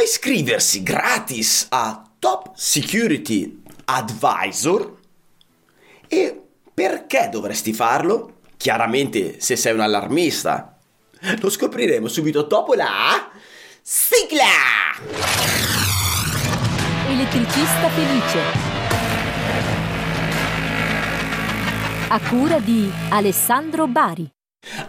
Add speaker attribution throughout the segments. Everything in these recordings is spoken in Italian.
Speaker 1: come iscriversi gratis a Top Security Advisor e perché dovresti farlo? Chiaramente se sei un allarmista. Lo scopriremo subito dopo la sigla!
Speaker 2: Elettricista felice. A cura di Alessandro Bari.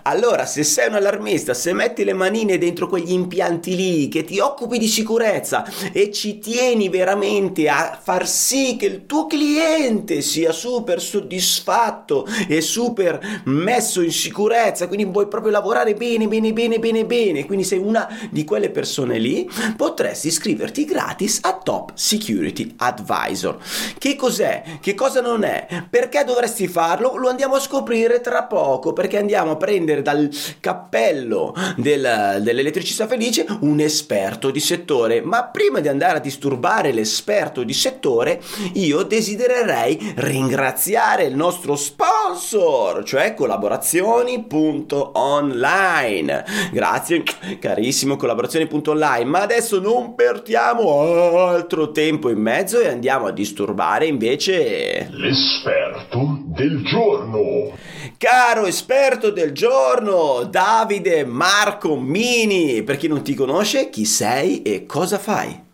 Speaker 1: Allora, se sei un allarmista, se metti le manine dentro quegli impianti lì, che ti occupi di sicurezza e ci tieni veramente a far sì che il tuo cliente sia super soddisfatto e super messo in sicurezza, quindi vuoi proprio lavorare bene, bene, bene, bene, bene, quindi sei una di quelle persone lì, potresti iscriverti gratis a Top Security Advisor. Che cos'è? Che cosa non è? Perché dovresti farlo? Lo andiamo a scoprire tra poco, perché andiamo a prendere dal cappello del, dell'elettricista felice un esperto di settore. Ma prima di andare a disturbare l'esperto di settore, io desidererei ringraziare il nostro sponsor, cioè collaborazioni.online. Grazie, carissimo collaborazioni.online. Ma adesso non perdiamo altro tempo in mezzo e andiamo a disturbare invece
Speaker 3: l'esperto del giorno.
Speaker 1: Caro esperto del giorno, Davide Marco Mini. Per chi non ti conosce, chi sei e cosa fai?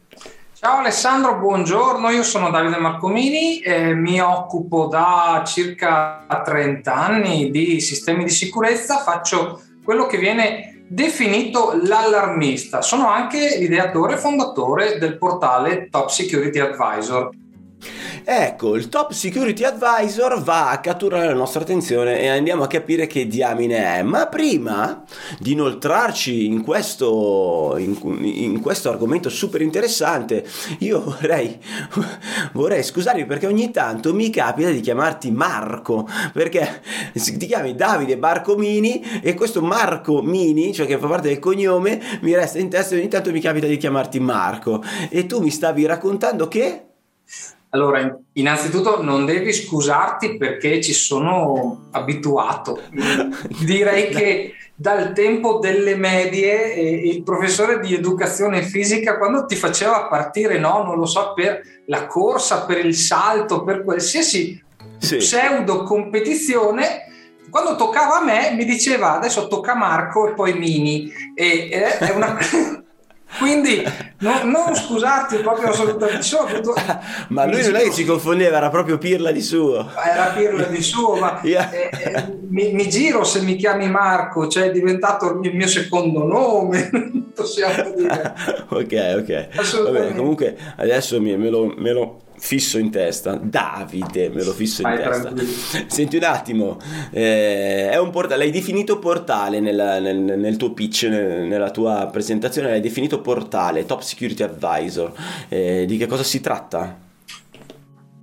Speaker 4: Ciao Alessandro, buongiorno, io sono Davide Marcomini e mi occupo da circa 30 anni di sistemi di sicurezza, faccio quello che viene definito l'allarmista. Sono anche l'ideatore e fondatore del portale Top Security Advisor.
Speaker 1: Ecco, il Top Security Advisor va a catturare la nostra attenzione e andiamo a capire che diamine è. Ma prima di inoltrarci in questo, in, in questo argomento super interessante, io vorrei, vorrei scusarmi perché ogni tanto mi capita di chiamarti Marco, perché ti chiami Davide Barcomini e questo Marco Mini, cioè che fa parte del cognome, mi resta in testa e ogni tanto mi capita di chiamarti Marco. E tu mi stavi raccontando che...
Speaker 4: Allora, innanzitutto non devi scusarti perché ci sono abituato. Direi che dal tempo delle medie eh, il professore di educazione fisica quando ti faceva partire, no, non lo so, per la corsa, per il salto, per qualsiasi sì. pseudo competizione, quando toccava a me mi diceva adesso tocca Marco e poi Mini. E, eh, è una... Quindi no, non scusarti proprio assolutamente solo.
Speaker 1: ma lui non è che ci confondeva, era proprio Pirla di suo.
Speaker 4: Era Pirla di suo, ma yeah. eh, eh, mi, mi, giro se mi chiami Marco, cioè è diventato il mio secondo nome, possiamo dire.
Speaker 1: ok, ok. Vabbè, comunque adesso me lo, me lo fisso in testa. Davide, me lo fisso in Vai, testa. Tranquillo. Senti un attimo, eh, è un portale, l'hai definito portale nel, nel, nel tuo pitch, nel, nella tua presentazione, l'hai definito portale, Top Security Advisor. Eh, di che cosa si tratta?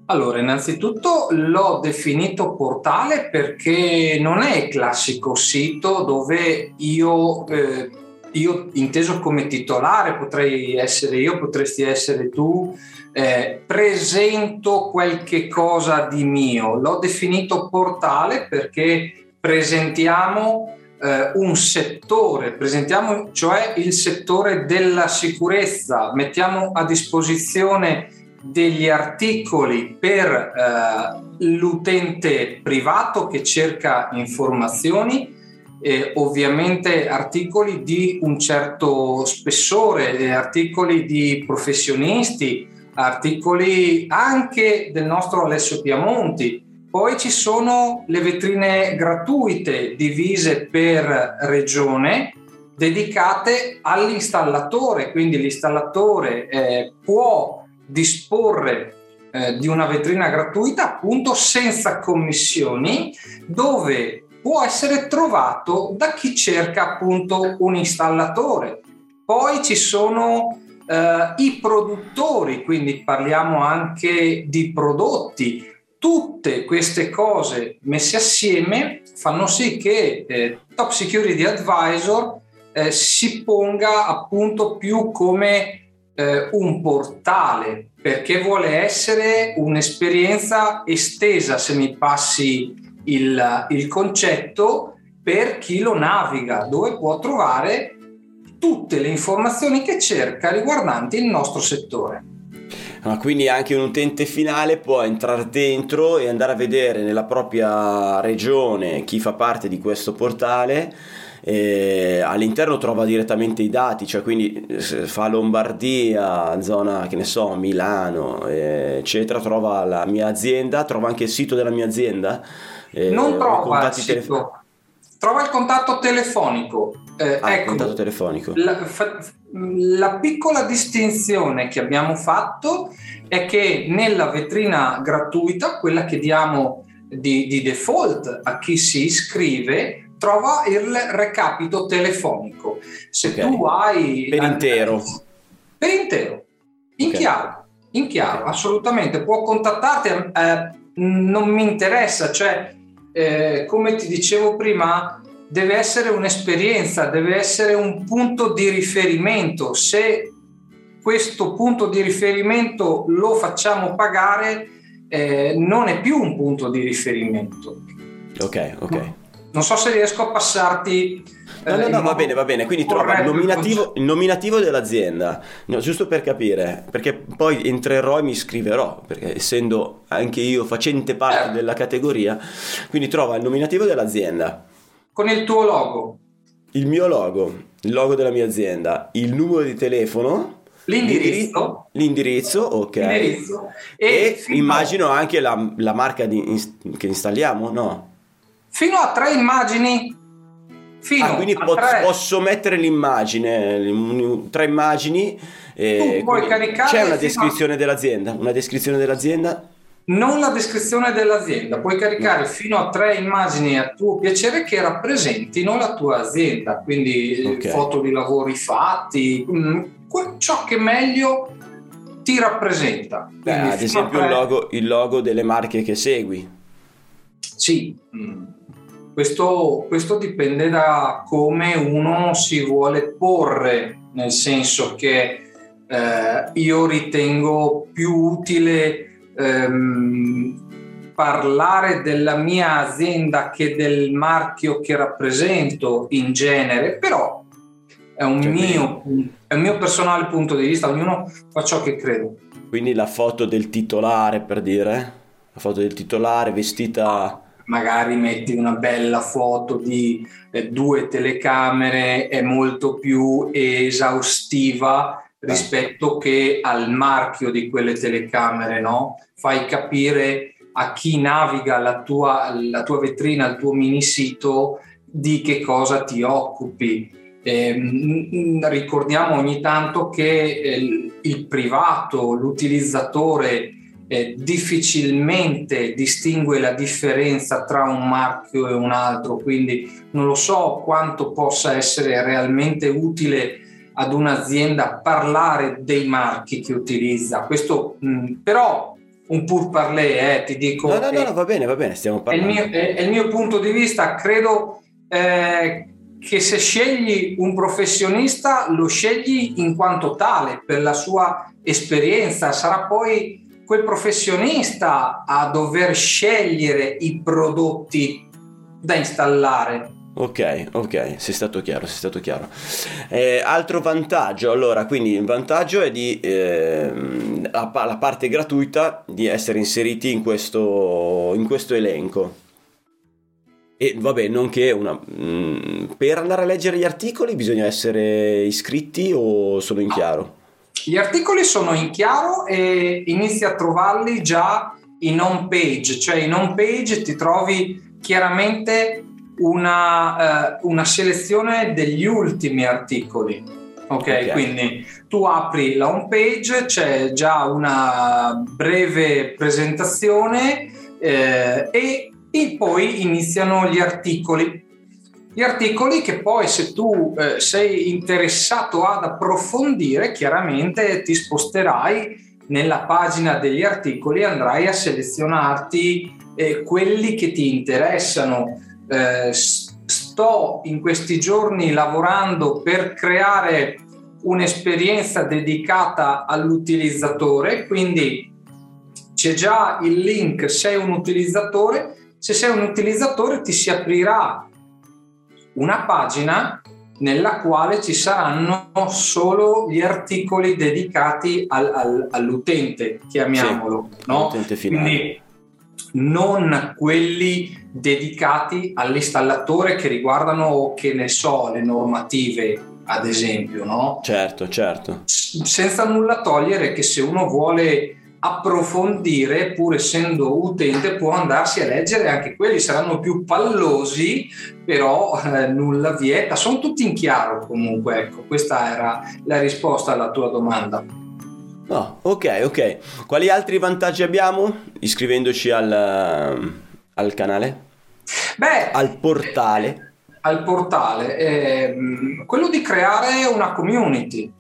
Speaker 4: Allora, innanzitutto l'ho definito portale perché non è il classico sito dove io, eh, io inteso come titolare, potrei essere io, potresti essere tu, eh, presento qualche cosa di mio. L'ho definito portale perché presentiamo eh, un settore, presentiamo cioè il settore della sicurezza, mettiamo a disposizione degli articoli per eh, l'utente privato che cerca informazioni, eh, ovviamente articoli di un certo spessore, eh, articoli di professionisti, articoli anche del nostro Alessio Piamonti. Poi ci sono le vetrine gratuite divise per regione dedicate all'installatore, quindi l'installatore eh, può disporre eh, di una vetrina gratuita appunto senza commissioni dove può essere trovato da chi cerca appunto un installatore. Poi ci sono Uh, I produttori, quindi parliamo anche di prodotti, tutte queste cose messe assieme fanno sì che eh, Top Security Advisor eh, si ponga appunto più come eh, un portale perché vuole essere un'esperienza estesa, se mi passi il, il concetto, per chi lo naviga, dove può trovare tutte le informazioni che cerca riguardanti il nostro settore.
Speaker 1: Ah, quindi anche un utente finale può entrare dentro e andare a vedere nella propria regione chi fa parte di questo portale. E all'interno trova direttamente i dati, cioè quindi fa Lombardia, zona che ne so, Milano, eccetera, trova la mia azienda, trova anche il sito della mia azienda.
Speaker 4: non trova il sito, telefon- trova il contatto telefonico.
Speaker 1: Eh, ah, ecco, contatto telefonico.
Speaker 4: La, fa, la piccola distinzione che abbiamo fatto è che nella vetrina gratuita, quella che diamo di, di default a chi si iscrive, trova il recapito telefonico. Se okay. tu hai...
Speaker 1: Per intero.
Speaker 4: Per intero, in okay. chiaro, in chiaro, okay. assolutamente. Può contattarti, eh, non mi interessa, cioè, eh, come ti dicevo prima, deve essere un'esperienza, deve essere un punto di riferimento. Se questo punto di riferimento lo facciamo pagare, eh, non è più un punto di riferimento.
Speaker 1: Ok, ok.
Speaker 4: Non so se riesco a passarti.
Speaker 1: No, no, no, va bene, va bene. Quindi trova il nominativo, il nominativo dell'azienda, no, giusto per capire, perché poi entrerò e mi iscriverò, perché essendo anche io facente parte eh. della categoria, quindi trova il nominativo dell'azienda
Speaker 4: con il tuo logo.
Speaker 1: Il mio logo, il logo della mia azienda, il numero di telefono.
Speaker 4: L'indirizzo.
Speaker 1: L'indirizzo, ok. L'indirizzo. E, e immagino anche la, la marca di, che installiamo, no?
Speaker 4: Fino a tre immagini.
Speaker 1: Fino ah, quindi po- posso mettere l'immagine, tre immagini.
Speaker 4: E tu puoi caricare.
Speaker 1: C'è una descrizione a... dell'azienda? Una descrizione dell'azienda?
Speaker 4: non la descrizione dell'azienda, puoi caricare fino a tre immagini a tuo piacere che rappresentino la tua azienda, quindi okay. foto di lavori fatti, mm, ciò che meglio ti rappresenta.
Speaker 1: Beh, ad esempio tre... il, logo, il, logo, delle marche che segui.
Speaker 4: Sì, mm. questo, questo dipende da come uno si vuole porre, nel senso che eh, io ritengo più utile ehm, parlare della mia azienda che del marchio che rappresento in genere, però è un, mio, è un mio personale punto di vista, ognuno fa ciò che crede.
Speaker 1: Quindi la foto del titolare, per dire, la foto del titolare vestita
Speaker 4: magari metti una bella foto di due telecamere, è molto più esaustiva rispetto che al marchio di quelle telecamere, no? Fai capire a chi naviga la tua, la tua vetrina, il tuo mini sito, di che cosa ti occupi. Eh, ricordiamo ogni tanto che eh, il privato, l'utilizzatore, eh, difficilmente distingue la differenza tra un marchio e un altro, quindi non lo so quanto possa essere realmente utile ad un'azienda parlare dei marchi che utilizza. Questo mh, però un pur parler, eh, ti dico.
Speaker 1: No, no, no, no, va bene, va bene, stiamo parlando.
Speaker 4: È il mio, è, è il mio punto di vista, credo eh, che se scegli un professionista lo scegli in quanto tale, per la sua esperienza, sarà poi quel professionista a dover scegliere i prodotti da installare
Speaker 1: Ok, ok, sei stato chiaro, sei stato chiaro. Eh, altro vantaggio, allora, quindi il vantaggio è di eh, la, la, parte gratuita di essere inseriti in questo, in questo elenco. E vabbè, non che una, mh, mm, per andare a leggere gli articoli bisogna essere iscritti o sono in chiaro?
Speaker 4: Gli articoli sono in chiaro e inizi a trovarli già in home page, cioè in home page ti trovi chiaramente una, uh, una selezione degli ultimi articoli. Okay, ok, quindi tu apri la home page, c'è già una breve presentazione eh, e, e, poi iniziano gli articoli. Gli articoli che poi se tu eh, sei interessato ad approfondire, chiaramente ti sposterai nella pagina degli articoli e andrai a selezionarti eh, quelli che ti interessano. Eh, sto in questi giorni lavorando per creare un'esperienza dedicata all'utilizzatore, quindi c'è già il link sei un utilizzatore, se sei un utilizzatore ti si aprirà una pagina nella quale ci saranno solo gli articoli dedicati al, al, all'utente, chiamiamolo,
Speaker 1: Sì,
Speaker 4: no? Quindi non quelli dedicati all'installatore che riguardano, che ne so, le normative, ad esempio, no?
Speaker 1: Certo, certo.
Speaker 4: S- senza nulla togliere che se uno vuole approfondire, pur essendo utente, può andarsi a leggere anche quelli, saranno più pallosi, però eh, nulla vieta, sono tutti in chiaro comunque, ecco, questa era la risposta alla tua domanda.
Speaker 1: No, ok, ok. Quali altri vantaggi abbiamo iscrivendoci al, al canale?
Speaker 4: Beh,
Speaker 1: Al portale?
Speaker 4: al portale, ehm, quello di creare una community.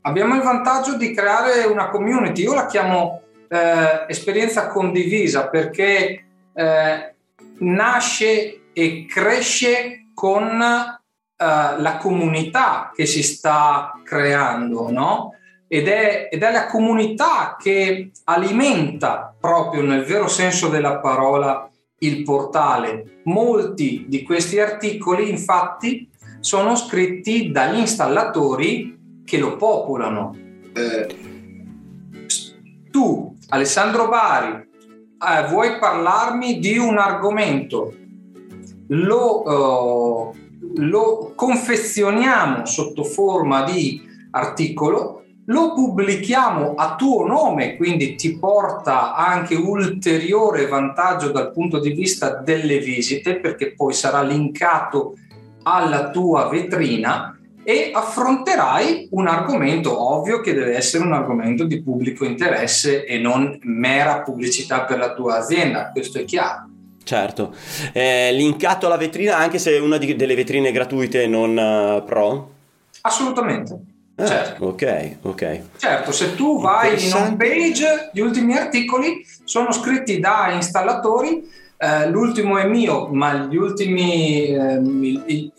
Speaker 4: Abbiamo il vantaggio di creare una community, io la chiamo eh, esperienza condivisa perché eh, nasce e cresce con eh, la comunità che si sta creando, no? Ed è, ed è la comunità che alimenta proprio nel vero senso della parola il portale. Molti di questi articoli infatti sono scritti dagli installatori che lo popolano. Eh, tu, Alessandro Bari, eh, vuoi parlarmi di un argomento? Lo, eh, lo confezioniamo sotto forma di articolo lo pubblichiamo a tuo nome, quindi ti porta anche ulteriore vantaggio dal punto di vista delle visite, perché poi sarà linkato alla tua vetrina e affronterai un argomento ovvio che deve essere un argomento di pubblico interesse e non mera pubblicità per la tua azienda, questo è chiaro.
Speaker 1: Certo. Eh, linkato alla vetrina anche se è una di- delle vetrine gratuite non eh, pro?
Speaker 4: Assolutamente.
Speaker 1: Ah,
Speaker 4: Certo.
Speaker 1: Ok, ok.
Speaker 4: Certo, se tu vai in home page, gli ultimi articoli sono scritti da installatori, eh, l'ultimo è mio, ma gli ultimi, ehm, il, il-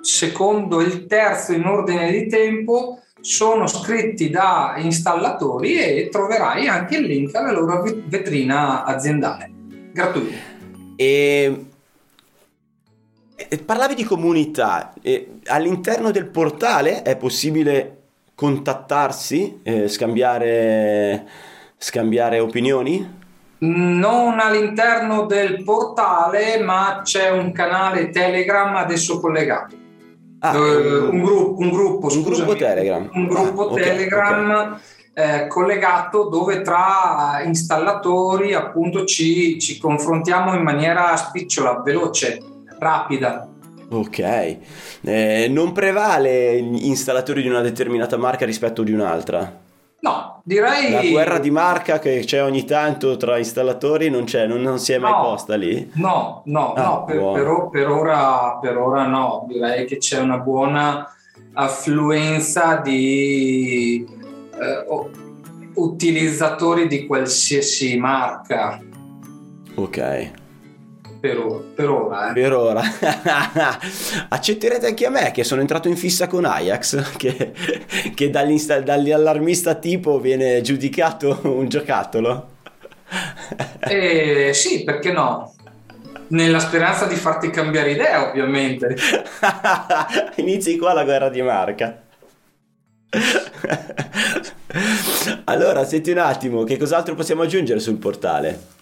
Speaker 4: secondo e il terzo in ordine di tempo sono scritti da installatori e troverai anche il link alla loro vetrina aziendale, gratuito.
Speaker 1: E, e parlavi di comunità. E all'interno del portale è possibile contattarsi, eh, scambiare, scambiare opinioni?
Speaker 4: Non all'interno del portale, ma c'è un canale Telegram adesso collegato.
Speaker 1: Ah,
Speaker 4: Eh, un, gruppo, un gruppo,
Speaker 1: un gruppo Telegram.
Speaker 4: un gruppo
Speaker 1: Ah, ok,
Speaker 4: Telegram eh, collegato dove tra installatori appunto ci, ci confrontiamo in maniera spicciola, veloce, rapida.
Speaker 1: Ok, Eh, non prevale gli installatori di una determinata marca rispetto di un'altra?
Speaker 4: No, direi...
Speaker 1: La guerra di marca che c'è ogni tanto tra installatori non c'è, non, non si è mai
Speaker 4: No.
Speaker 1: posta lì?
Speaker 4: No, no,
Speaker 1: Ah,
Speaker 4: no, per, però- per ora, per ora no, direi che c'è una buona affluenza di utilizzatori di qualsiasi marca
Speaker 1: Ok,
Speaker 4: per, o- per ora. eh.
Speaker 1: per ora. Accetterete anche a me che sono entrato in fissa con Ajax, che, che dall'allarmista tipo viene giudicato un giocattolo?
Speaker 4: Eh, sì, perché no? Nella speranza di farti cambiare idea, ovviamente.
Speaker 1: Inizi qua la guerra di marca. allora, senti un attimo, che cos'altro possiamo aggiungere sul portale?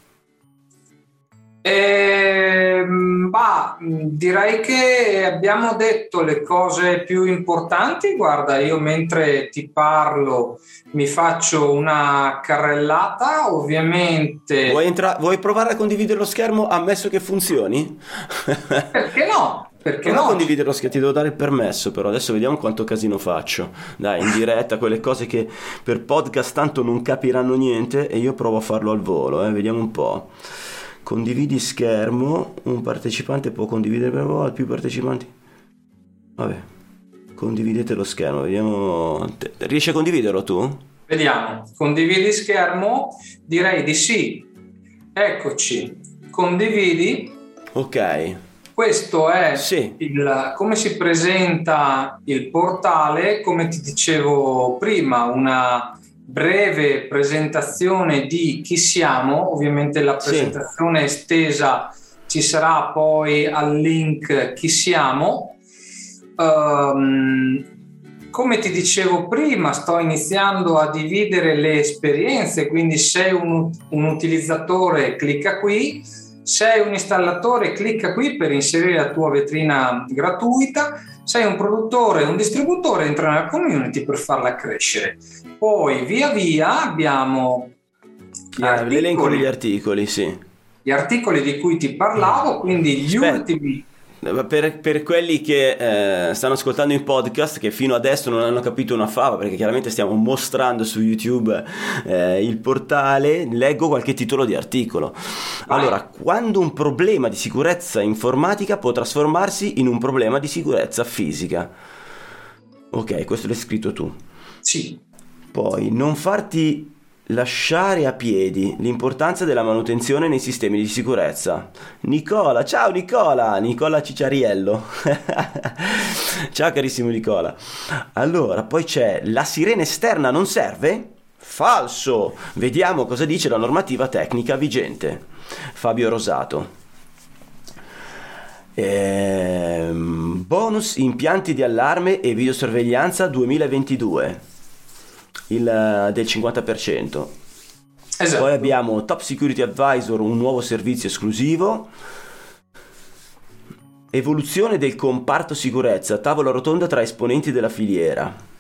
Speaker 4: Ehm, bah, mh, direi che abbiamo detto le cose più importanti. Guarda, io mentre ti parlo mi faccio una carrellata, ovviamente.
Speaker 1: Vuoi, entra- vuoi provare a condividere lo schermo ammesso che funzioni?
Speaker 4: Perché no? Perché
Speaker 1: a
Speaker 4: no?
Speaker 1: condividere lo schermo, ti devo dare il permesso, però adesso vediamo quanto casino faccio. Dai, in diretta, quelle cose che per podcast tanto non capiranno niente e io provo a farlo al volo, eh, vediamo un po'. Condividi schermo, un partecipante può condividere per volta, più partecipanti. Vabbè, condividete lo schermo, vediamo. Riesci a condividerlo tu?
Speaker 4: Vediamo. Condividi schermo? Direi di sì. Eccoci. Condividi.
Speaker 1: Ok,
Speaker 4: Questo è
Speaker 1: Sì.
Speaker 4: il- come si presenta il portale, come ti dicevo prima, una breve presentazione di chi siamo, ovviamente la
Speaker 1: Sì.
Speaker 4: presentazione estesa ci sarà poi al link chi siamo. ehm, come ti dicevo prima, sto iniziando a dividere le esperienze, quindi sei un, un utilizzatore, clicca qui, sei un installatore, clicca qui per inserire la tua vetrina gratuita, sei un produttore, un distributore, entra nella community per farla crescere. Poi via via abbiamo
Speaker 1: ah, l'elenco degli articoli, sì.
Speaker 4: Gli articoli di cui ti parlavo, quindi gli Aspetta. ultimi
Speaker 1: per, per, quelli che eh, stanno ascoltando il podcast che fino adesso non hanno capito una fava perché chiaramente stiamo mostrando su YouTube eh, il portale leggo qualche titolo di articolo. Allora quando un problema di sicurezza informatica può trasformarsi in un problema di sicurezza fisica? Ok questo l'hai scritto tu.
Speaker 4: Sì.
Speaker 1: Poi non farti Lasciare a piedi l'importanza della manutenzione nei sistemi di sicurezza. Nicola, ciao Nicola, Nicola Cicciariello. ciao carissimo Nicola. Allora, poi c'è la sirena esterna non serve? Falso! Vediamo cosa dice la normativa tecnica vigente. Fabio Rosato. Ehm, bonus impianti di allarme e videosorveglianza 2022 il, eh, del 50%. Esatto. Poi abbiamo Top Security Advisor, un nuovo servizio esclusivo. Evoluzione del comparto sicurezza, tavola rotonda tra esponenti della filiera.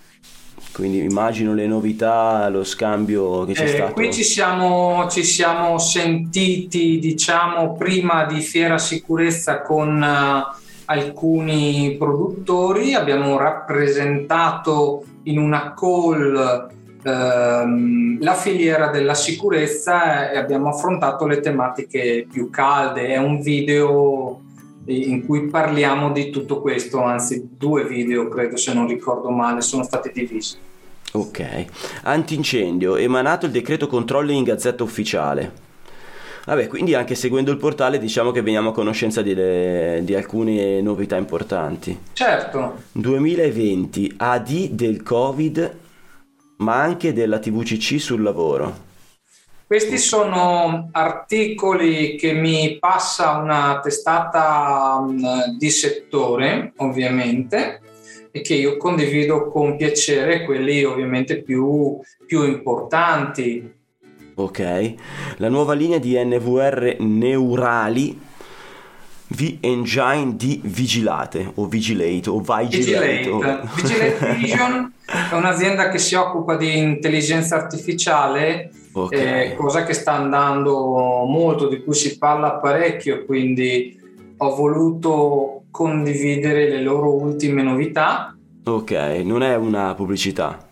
Speaker 1: Quindi immagino le novità, lo scambio che c'è eh, stato.
Speaker 4: Qui ci siamo, ci siamo, sentiti, diciamo, prima di Fiera Sicurezza con uh, alcuni produttori, abbiamo rappresentato in una call la filiera della sicurezza e abbiamo affrontato le tematiche più calde. È un video in cui parliamo di tutto questo, anzi due video credo se non ricordo male sono stati divisi.
Speaker 1: Ok, antincendio, emanato il decreto controllo in gazzetta ufficiale. Vabbè, quindi anche seguendo il portale diciamo che veniamo a conoscenza di, le, di alcune novità importanti.
Speaker 4: Certo.
Speaker 1: 2020, AD del Covid, ma anche della TVCC sul lavoro.
Speaker 4: Questi sono articoli che mi passa una testata mm, di settore, ovviamente, e che io condivido con piacere, quelli ovviamente più, più importanti
Speaker 1: Ok, la nuova linea di NVR neurali V-Engine di Vigilate o Vigilate o Vigilate.
Speaker 4: Vigilate. Vigilate Vision è un'azienda che si occupa di intelligenza artificiale, okay. eh, cosa che sta andando molto, di cui si parla parecchio, quindi ho voluto condividere le loro ultime novità.
Speaker 1: Ok, non è una pubblicità.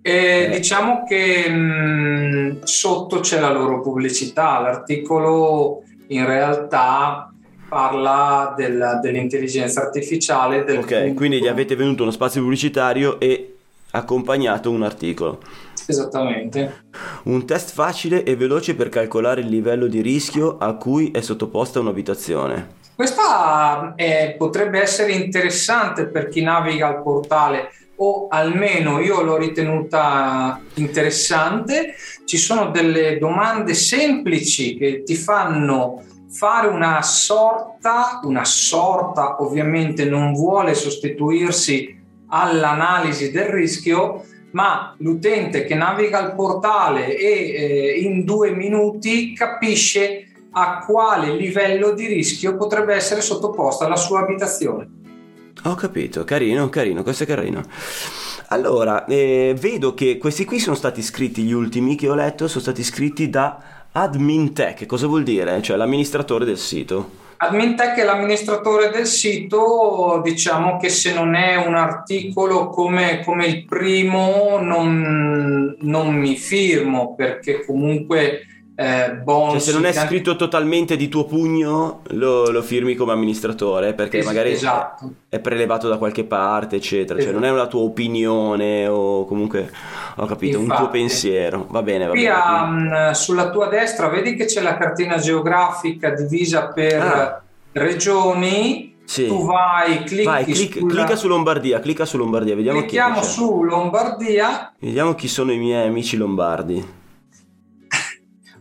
Speaker 4: Eh. diciamo che mh, sotto c'è la loro pubblicità, l'articolo in realtà parla del, dell'intelligenza artificiale. Del
Speaker 1: ok, punto. quindi gli avete venuto uno spazio pubblicitario e accompagnato un articolo.
Speaker 4: Esattamente.
Speaker 1: Un test facile e veloce per calcolare il livello di rischio a cui è sottoposta un'abitazione.
Speaker 4: Questa è, potrebbe essere interessante per chi naviga al portale o almeno io l'ho ritenuta interessante. Ci sono delle domande semplici che ti fanno fare una sorta, una sorta ovviamente non vuole sostituirsi all'analisi del rischio, ma l'utente che naviga al portale e eh, in due minuti capisce a quale livello di rischio potrebbe essere sottoposta la sua abitazione.
Speaker 1: Ho capito, carino, carino, questo è carino. Allora, eh, vedo che questi qui sono stati scritti, gli ultimi che ho letto, sono stati scritti da Admin Tech. Cosa vuol dire? Cioè l'amministratore del sito.
Speaker 4: Admin Tech è l'amministratore del sito, diciamo che se non è un articolo come, come il primo non, non mi firmo perché comunque eh, bonus.
Speaker 1: Cioè, se non è scritto totalmente di tuo pugno, lo, lo firmi come amministratore perché es- magari esatto. è prelevato da qualche parte, eccetera. Esatto. Cioè, non è una tua opinione o comunque ho capito, Infatti, un tuo pensiero. Va bene, va
Speaker 4: qui
Speaker 1: bene.
Speaker 4: Um, sulla tua destra vedi che c'è la cartina geografica divisa per ah. regioni. Sì. Tu vai, clicchi vai, clic-
Speaker 1: sulla... clicca su Lombardia, clicca su Lombardia, vediamo
Speaker 4: Clicchiamo
Speaker 1: chi
Speaker 4: su Lombardia.
Speaker 1: Vediamo chi sono i miei amici lombardi.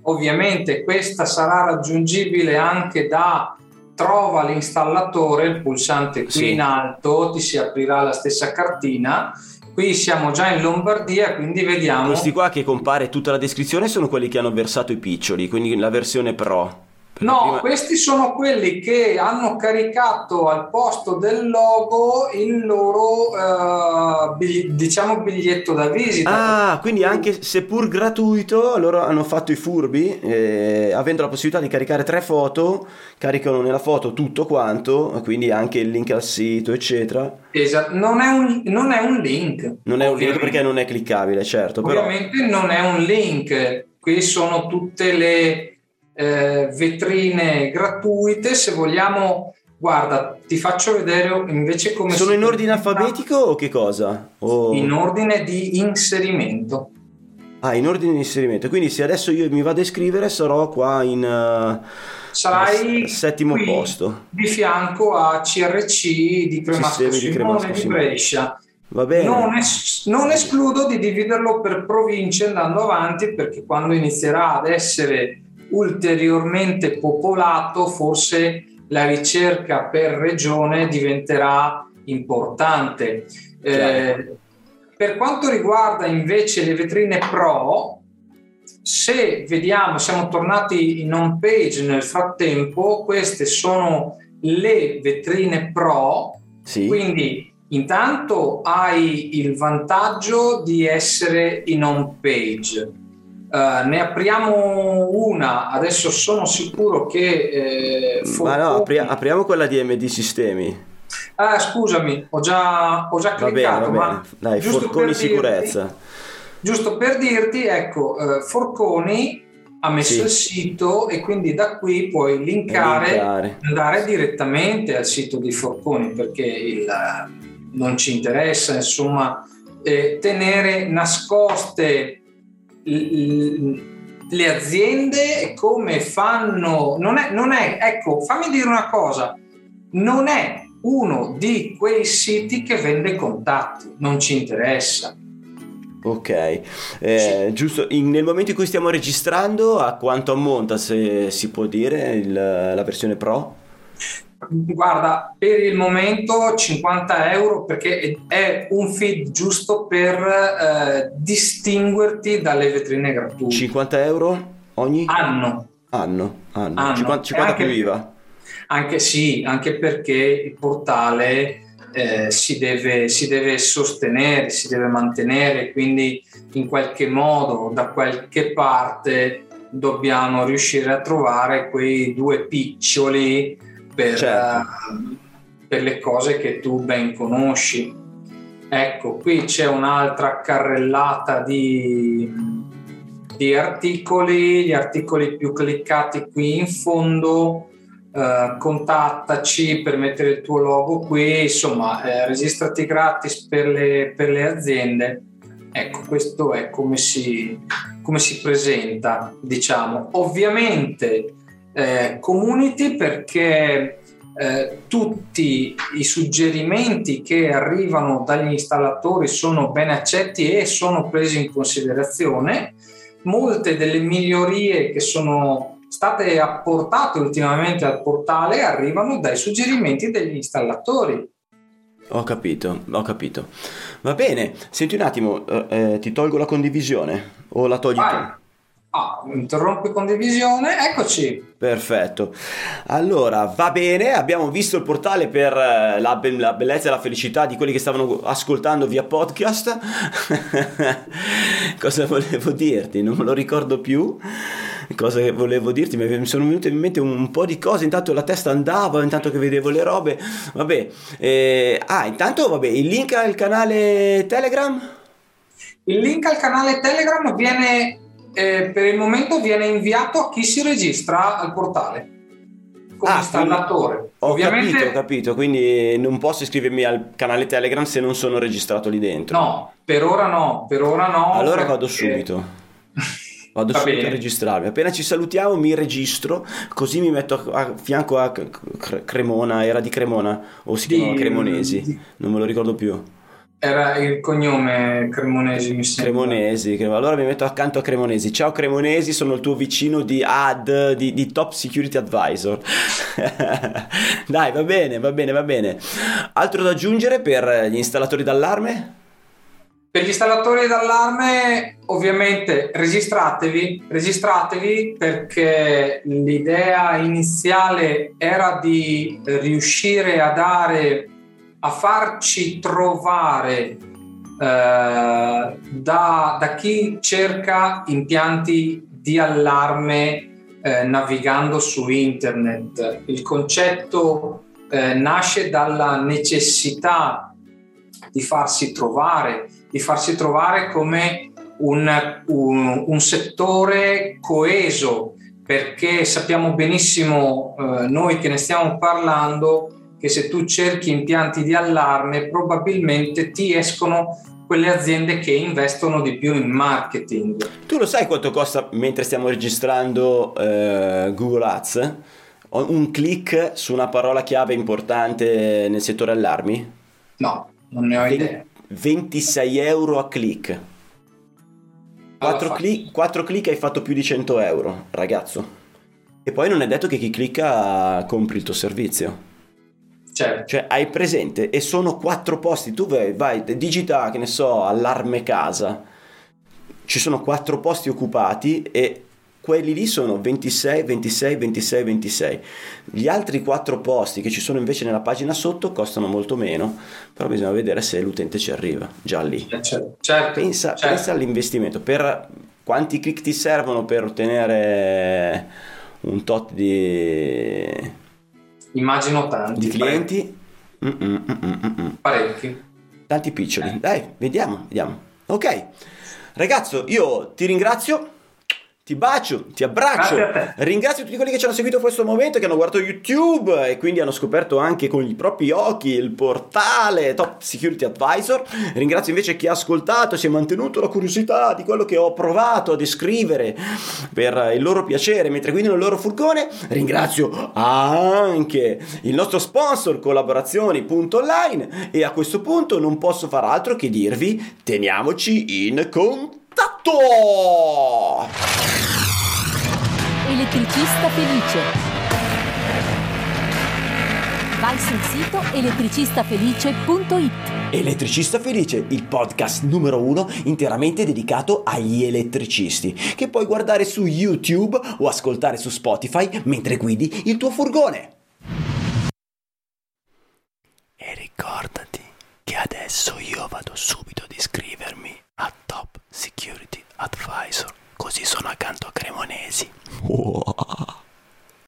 Speaker 4: Ovviamente questa sarà raggiungibile anche da trova l'installatore, il pulsante qui
Speaker 1: Sì.
Speaker 4: in alto, ti si aprirà la stessa cartina. Qui siamo già in Lombardia, quindi vediamo.
Speaker 1: Questi qua che compare tutta la descrizione sono quelli che hanno versato i piccioli, quindi la versione pro.
Speaker 4: No,
Speaker 1: prima-
Speaker 4: questi sono quelli che hanno caricato al posto del logo il loro eh, bigli- diciamo biglietto da visita.
Speaker 1: Ah, quindi anche seppur gratuito, loro hanno fatto i furbi, eh, avendo la possibilità di caricare tre foto, caricano nella foto tutto quanto, quindi anche il link al sito, eccetera.
Speaker 4: Esatto, non è un, non è un link.
Speaker 1: Non è un link perché non è cliccabile, certo, però
Speaker 4: Ovviamente non è un link, qui sono tutte le eh, vetrine gratuite, se vogliamo, guarda, ti faccio vedere invece come
Speaker 1: sono in ordine alfabetico o che cosa? O-
Speaker 4: In ordine di inserimento.
Speaker 1: Ah, in ordine di inserimento. Quindi se adesso io mi vado a iscrivere sarò qua in eh,
Speaker 4: Sarai
Speaker 1: settimo posto.
Speaker 4: di fianco a CRC di Cremasco
Speaker 1: Sistemi di
Speaker 4: Simone
Speaker 1: Cremasco
Speaker 4: di
Speaker 1: Simone.
Speaker 4: Brescia.
Speaker 1: Va bene.
Speaker 4: Non, es- non escludo di dividerlo per province andando avanti perché quando inizierà ad essere ulteriormente popolato forse la ricerca per regione diventerà importante. Eh, per quanto riguarda invece le vetrine pro, se vediamo, siamo tornati in home page nel frattempo, queste sono le vetrine pro,
Speaker 1: Sì.
Speaker 4: quindi intanto hai il vantaggio di essere in home page. Eh, ne apriamo una, adesso sono sicuro che... eh,
Speaker 1: Ma no, apri- apriamo quella di MD Sistemi.
Speaker 4: Ah, scusami, ho già, ho già
Speaker 1: Va bene,
Speaker 4: cliccato,
Speaker 1: va
Speaker 4: ma
Speaker 1: bene. Dai, Forconi
Speaker 4: dirti-
Speaker 1: sicurezza.
Speaker 4: Giusto per dirti, ecco, eh, Forconi ha messo
Speaker 1: Sì.
Speaker 4: il sito e quindi da qui puoi linkare,
Speaker 1: Linkare.
Speaker 4: andare direttamente al sito di Forconi perché il, non ci interessa, insomma, eh, tenere nascoste le aziende come fanno. Non è, non è, ecco, fammi dire una cosa, non è uno di quei siti che vende contatti, non ci interessa.
Speaker 1: Ok, Eh, giusto, in- nel momento in cui stiamo registrando, a quanto ammonta, se si può dire, il- la versione Pro?
Speaker 4: Guarda, per il momento 50 euro perché è un feed giusto per eh, distinguerti dalle vetrine gratuite.
Speaker 1: 50 euro ogni
Speaker 4: Anno,
Speaker 1: anno? anno.
Speaker 4: Anno.
Speaker 1: 50, 50
Speaker 4: Anche-
Speaker 1: più IVA.
Speaker 4: anche sì, anche perché il portale eh, si, deve, si deve sostenere, si deve mantenere, quindi in qualche modo, da qualche parte, dobbiamo riuscire a trovare quei due piccioli per,
Speaker 1: Certo.
Speaker 4: eh, per le cose che tu ben conosci. Ecco, qui c'è un'altra carrellata di, di articoli, gli articoli più cliccati qui in fondo, eh, contattaci per mettere il tuo logo qui, insomma, eh, registrati gratis per le, per le aziende. Ecco, questo è come si, come si presenta, diciamo. Ovviamente eh, community perché eh, tutti i suggerimenti che arrivano dagli installatori sono ben accetti e sono presi in considerazione. Molte delle migliorie che sono state apportate ultimamente al portale arrivano dai suggerimenti degli installatori.
Speaker 1: Ho capito, ho capito. Va bene, senti un attimo, eh, eh, ti tolgo la condivisione o la togli
Speaker 4: Vai.
Speaker 1: tu?
Speaker 4: Ah, interrompi condivisione, eccoci.
Speaker 1: Perfetto. Allora, va bene, abbiamo visto il portale per eh, la, be- la bellezza e la felicità di quelli che stavano ascoltando via podcast. Cosa volevo dirti? Non me lo ricordo più. Cosa che volevo dirti? Mi sono venute in mente un po' di cose. Intanto la testa andava, intanto che vedevo le robe. Vabbè. eh, ah, intanto, vabbè, il link al canale Telegram?
Speaker 4: Il link al canale Telegram viene, eh, per il momento, viene inviato a chi si registra al portale come
Speaker 1: Ah,
Speaker 4: installatore.
Speaker 1: Ho
Speaker 4: Ovviamente,
Speaker 1: capito, ho capito. Quindi non posso iscrivermi al canale Telegram se non sono registrato lì dentro.
Speaker 4: no, per ora no, per ora no.
Speaker 1: Allora
Speaker 4: perché-
Speaker 1: vado subito. Vado
Speaker 4: Va
Speaker 1: subito
Speaker 4: bene.
Speaker 1: a registrarmi. Appena ci salutiamo mi registro, così mi metto a, fianco a Cremona, era di Cremona o si
Speaker 4: Di-
Speaker 1: chiamava Cremonesi,
Speaker 4: di-
Speaker 1: non me lo ricordo più.
Speaker 4: Era il cognome Cremonesi, mi sembra.
Speaker 1: Cremonesi, allora mi metto accanto a Cremonesi. Ciao Cremonesi, sono il tuo vicino di ad, di, di Top Security Advisor. Dai, va bene, va bene, va bene. Altro da aggiungere per gli installatori d'allarme?
Speaker 4: Per gli installatori d'allarme, ovviamente registratevi, registratevi perché l'idea iniziale era di riuscire a dare, a farci trovare eh, da, da, chi cerca impianti di allarme eh, navigando su internet. Il concetto eh, nasce dalla necessità di farsi trovare di farsi trovare come un, un, un settore coeso, perché sappiamo benissimo eh, noi che ne stiamo parlando che se tu cerchi impianti di allarme probabilmente ti escono quelle aziende che investono di più in marketing.
Speaker 1: Tu lo sai quanto costa mentre stiamo registrando eh, Google Ads? Un click su una parola chiave importante nel settore allarmi?
Speaker 4: No, non ne ho idea.
Speaker 1: 26 euro a click. 4, click. 4 click hai fatto più di 100 euro, ragazzo. E poi non è detto che chi clicca compri il tuo servizio.
Speaker 4: Certo.
Speaker 1: Cioè, hai presente e sono 4 posti. Tu vai, vai, digita, che ne so, allarme casa. Ci sono 4 posti occupati e quelli lì sono 26, 26, 26, 26. Gli altri quattro posti che ci sono invece nella pagina sotto costano molto meno, però bisogna vedere se l'utente ci arriva già lì.
Speaker 4: Eh, certo, certo,
Speaker 1: pensa,
Speaker 4: certo.
Speaker 1: pensa all'investimento, per quanti click ti servono per ottenere un tot di...
Speaker 4: Immagino tanti.
Speaker 1: Di clienti? Mm-mm,
Speaker 4: mm-mm, Parecchi.
Speaker 1: Tanti piccioli. Eh. Dai, vediamo, vediamo. Ok. Ragazzo, io ti ringrazio ti bacio, ti abbraccio. Ringrazio tutti quelli che ci hanno seguito in questo momento, che hanno guardato YouTube e quindi hanno scoperto anche con i propri occhi il portale Top Security Advisor. Ringrazio invece chi ha ascoltato e si è mantenuto la curiosità di quello che ho provato a descrivere per il loro piacere mentre guidano il loro furgone. Ringrazio anche il nostro sponsor collaborazioni.online e a questo punto non posso far altro che dirvi teniamoci in contatto contatto!
Speaker 2: Elettricista felice. Vai sul sito elettricistafelice.it.
Speaker 1: Elettricista Felice, il podcast numero uno interamente dedicato agli elettricisti, che puoi guardare su YouTube o ascoltare su Spotify mentre guidi il tuo furgone. E ricordati che adesso io vado subito ad iscrivermi Security Advisor, così sono accanto a Cremonesi. Wow.